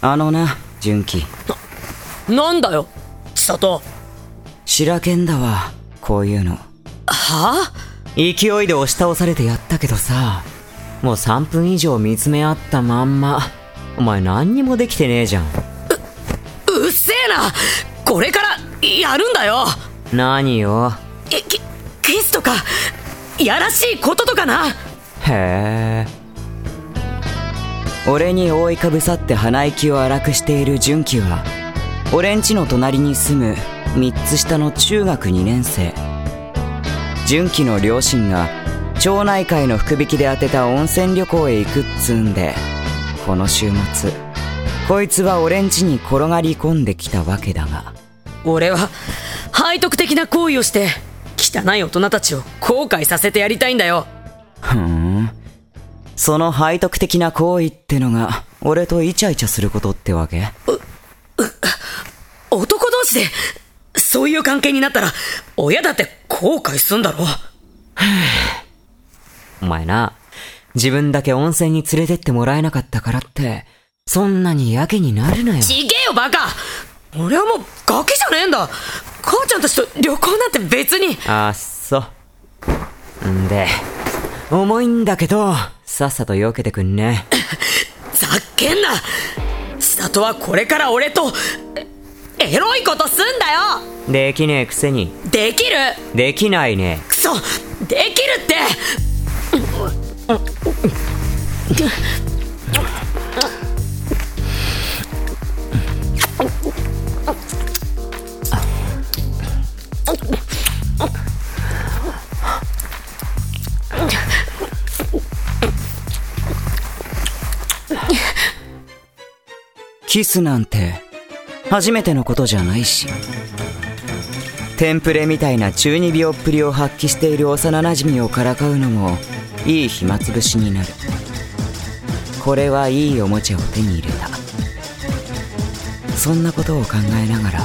あのな純喜。なんだよ千里。白剣だわこういうの。はあ？勢いで押し倒されてやったけどさもう3分以上見つめ合ったまんまお前何にもできてねえじゃん。うっせえな。これからやるんだよ。何よえキキスとかやらしいこととかな。へえ俺に覆いかぶさって鼻息を荒くしている純喜は俺んちの隣に住む3つ下の中学2年生。純喜の両親が町内会の福引きで当てた温泉旅行へ行くっつんでこの週末こいつは俺ん家に転がり込んできたわけだが。俺は背徳的な行為をして汚い大人たちを後悔させてやりたいんだよ。ふーんその背徳的な行為ってのが俺とイチャイチャすることってわけ？男同士でそういう関係になったら親だって後悔すんだろ お前な自分だけ温泉に連れてってもらえなかったからってそんなにやけになるなよ。ちげえよバカ。俺はもうガキじゃねえんだ。母ちゃんたちと旅行なんて別に。あっそ。う。んで、重いんだけど、さっさと避けてくんね。ざっけんな千里はこれから俺とえエロいことすんだよできねえくせに。できるできないね。クソできるってキスなんて、初めてのことじゃないし。テンプレみたいな中二病っぷりを発揮している幼馴染をからかうのも、いい暇つぶしになる。これはいいおもちゃを手に入れた。そんなことを考えながら、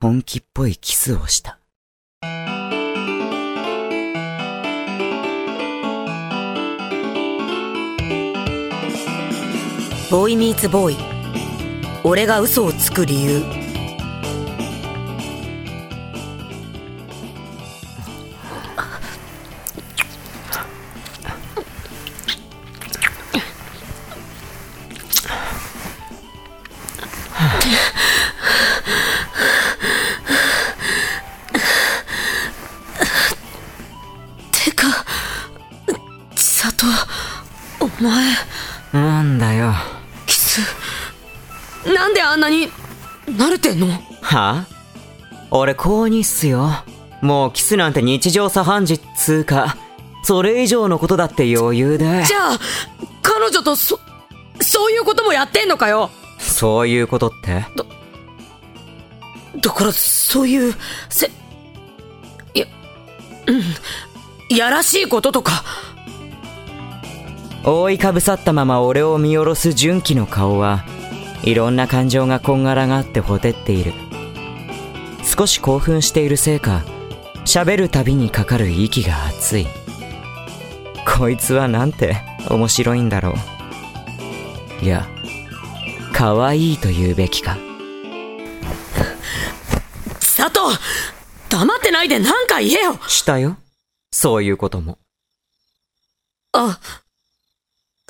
本気っぽいキスをした。ボーイミーツボーイ俺が嘘をつく理由。てか千里お前。はあ俺高2っすよ。もうキスなんて日常茶飯事っつうか、それ以上のことだって余裕で。じゃあ彼女とそそういうこともやってんのかよ？そういうことって？だからそういうせいやうんやらしいこととか。覆いかぶさったまま俺を見下ろす純喜の顔はいろんな感情がこんがらがってほてっている少し興奮しているせいか喋るたびにかかる息が熱い。こいつはなんて面白いんだろう。いや可愛いと言うべきか。千里黙ってないで何か言えよ。したよ。そういうことも。あ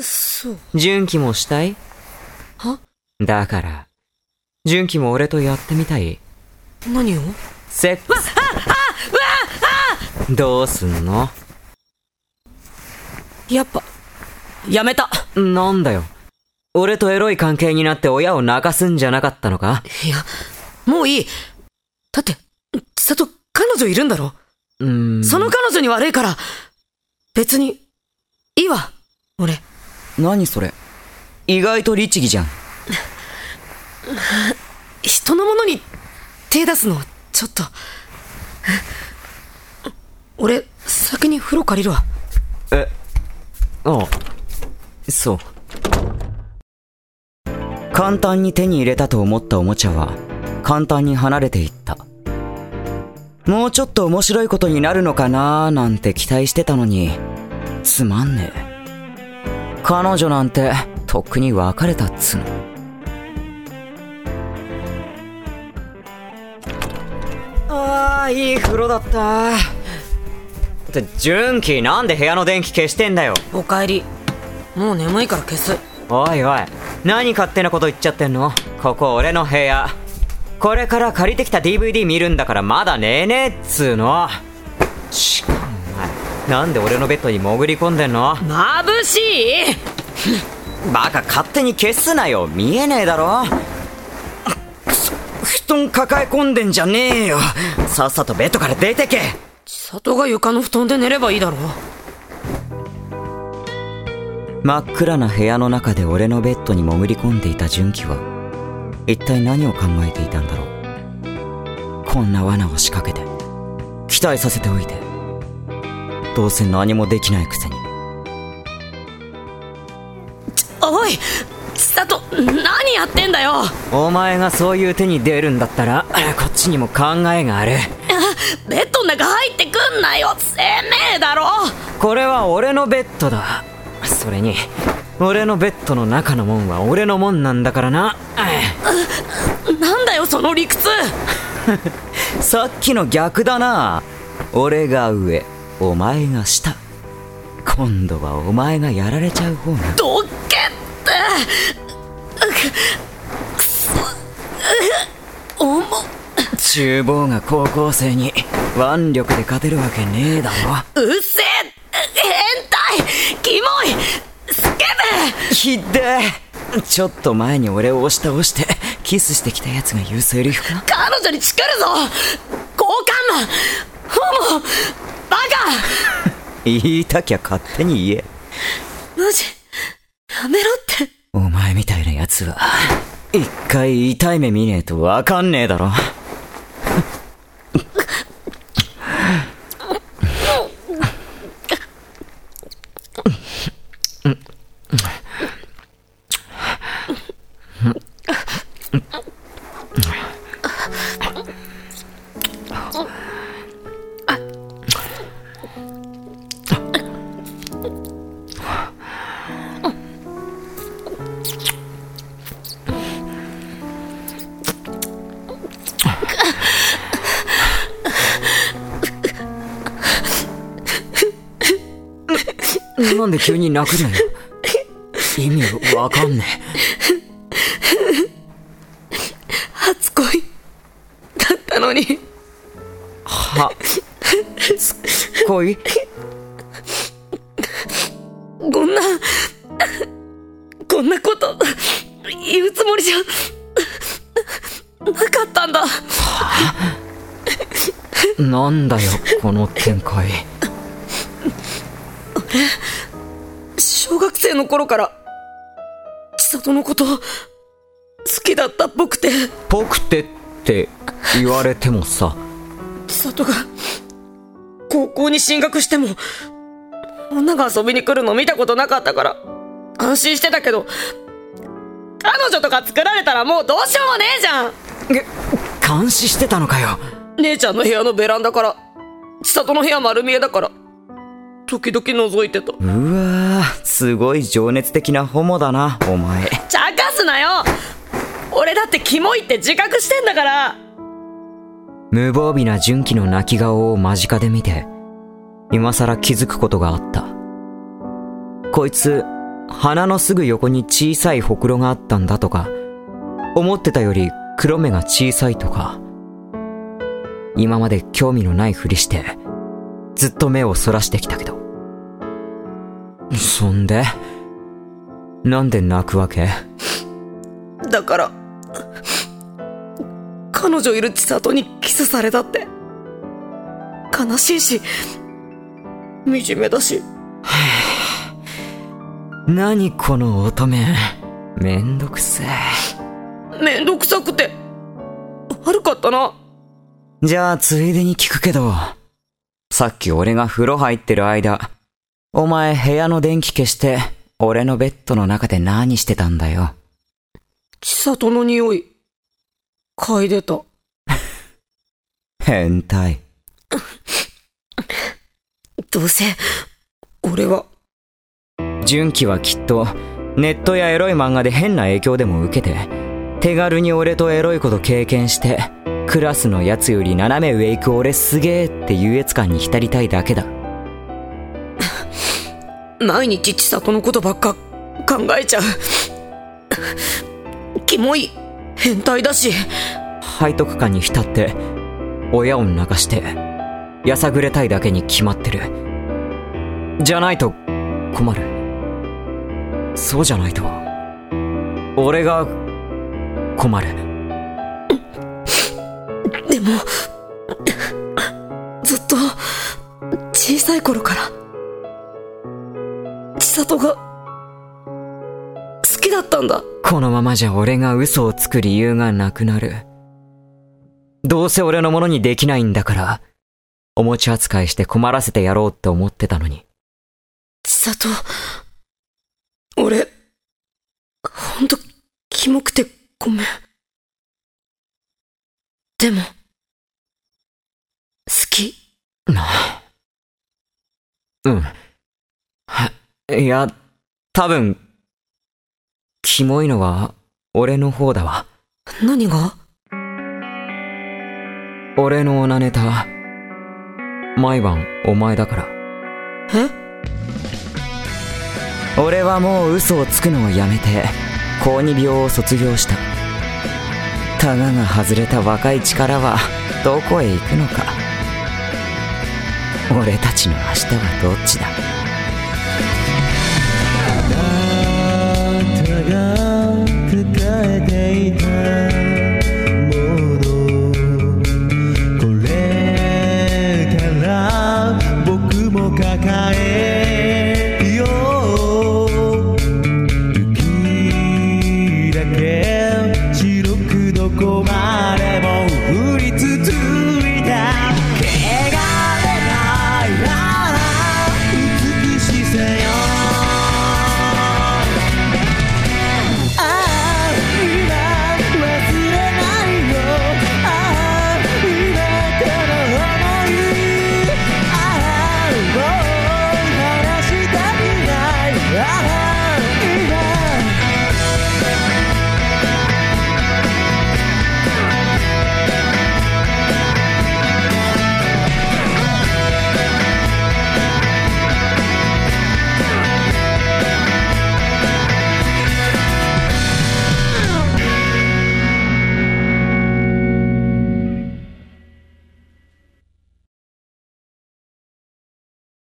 そう。純喜もしたい？は？だから純喜も俺とやってみたい何を？セックス。どうすんの？やっぱ。やめた。なんだよ。俺とエロい関係になって親を泣かすんじゃなかったのか？いやもういい。だって千里彼女いるんだろ？うーん。その彼女に悪いから。別にいいわ俺。何それ？意外と律儀じゃん。人のものに手出すのはちょっと。俺先に風呂借りるわ。え？ああ。そう。簡単に手に入れたと思ったおもちゃは簡単に離れていった。もうちょっと面白いことになるのかなーなんて期待してたのにつまんねえ。彼女なんてとっくに別れたっつうのああいい風呂だった。って純喜なんで部屋の電気消してんだよ。おかえり。もう眠いから消す。おいおい何勝手なこと言っちゃってんの？ここ俺の部屋。これから借りてきた DVD 見るんだからまだ寝えねえっつうの。しかもお前なんで俺のベッドに潜り込んでんの？眩しい！バカ勝手に消すなよ。見えねえだろ布団抱え込んでんじゃねえよ。さっさとベッドから出てけ。千里が床の布団で寝ればいいだろ真っ暗な部屋の中で俺のベッドに潜り込んでいた純喜は一体何を考えていたんだろう。こんな罠を仕掛けて期待させておいて。どうせ何もできないくせに。おい何やってんだよ。お前がそういう手に出るんだったらこっちにも考えがある。ベッドの中入ってくんなよ。せめえだろ。これは俺のベッドだ。それに俺のベッドの中のもんは俺のもんなんだからな。なんだよその理屈。さっきの逆だな。俺が上お前が下。今度はお前がやられちゃう方がど重っ。厨房が高校生に腕力で勝てるわけねえだろ。うっせえ。変態。キモい。スケベ。ひでえ。ちょっと前に俺を押し倒してキスしてきたやつが言うセリフか？彼女にチクるぞ交換魔ホモバカ。言いたきゃ勝手に言え。マジ。やめろって。お前みたいなやつは一回痛い目見ねえとわかんねえだろ。なんで急に泣くのよ。意味わかんね初恋だったのに。えはつ恋？こんな。こんなこと言うつもりじゃなかったんだ。なんだよこの展開小学生の頃から千里のこと好きだったっぽくて。ぽくてって言われてもさ。千里が高校に進学しても女が遊びに来るの見たことなかったから安心してたけど彼女とか作られたらもうどうしようもねえじゃん。え監視してたのかよ。姉ちゃんの部屋のベランダから千里の部屋丸見えだから時々覗いてた。うわーすごい情熱的なホモだなお前。茶化すなよ。俺だってキモいって自覚してんだから。無防備な純喜の泣き顔を間近で見て今さら気づくことがあった。こいつ鼻のすぐ横に小さいほくろがあったんだとか思ってたより黒目が小さいとか今まで興味のないふりしてずっと目をそらしてきたけどそんで？なんで泣くわけ？だから彼女いる千里にキスされたって。悲しいし惨めだし。何この乙女？めんどくせえ。めんどくさくて悪かったな。じゃあついでに聞くけどさっき俺が風呂入ってる間お前部屋の電気消して俺のベッドの中で何してたんだよ。千里の匂い嗅いでた。変態。どうせ俺は。純喜はきっとネットやエロい漫画で変な影響でも受けて手軽に俺とエロいこと経験してクラスのやつより斜め上行く俺すげーって優越感に浸りたいだけだ毎日千里のことばっか考えちゃう。キモい変態だし。背徳感に浸って親を泣かしてやさぐれたいだけに決まってる。じゃないと困る。そうじゃないと俺が困る。でもずっと小さい頃から千里が好きだったんだ。このままじゃ俺が嘘をつく理由がなくなる。どうせ俺のものにできないんだからお持ち扱いして困らせてやろうって思ってたのに。千里俺ほんとキモくてごめん。でも好き。なあ。うん。はいや多分キモいのは俺の方だわ。何が？俺のオナネタ毎晩お前だから。え？俺はもう嘘をつくのをやめて高二病を卒業した。タガが外れた若い力はどこへ行くのか。俺たちの明日はどっちだ？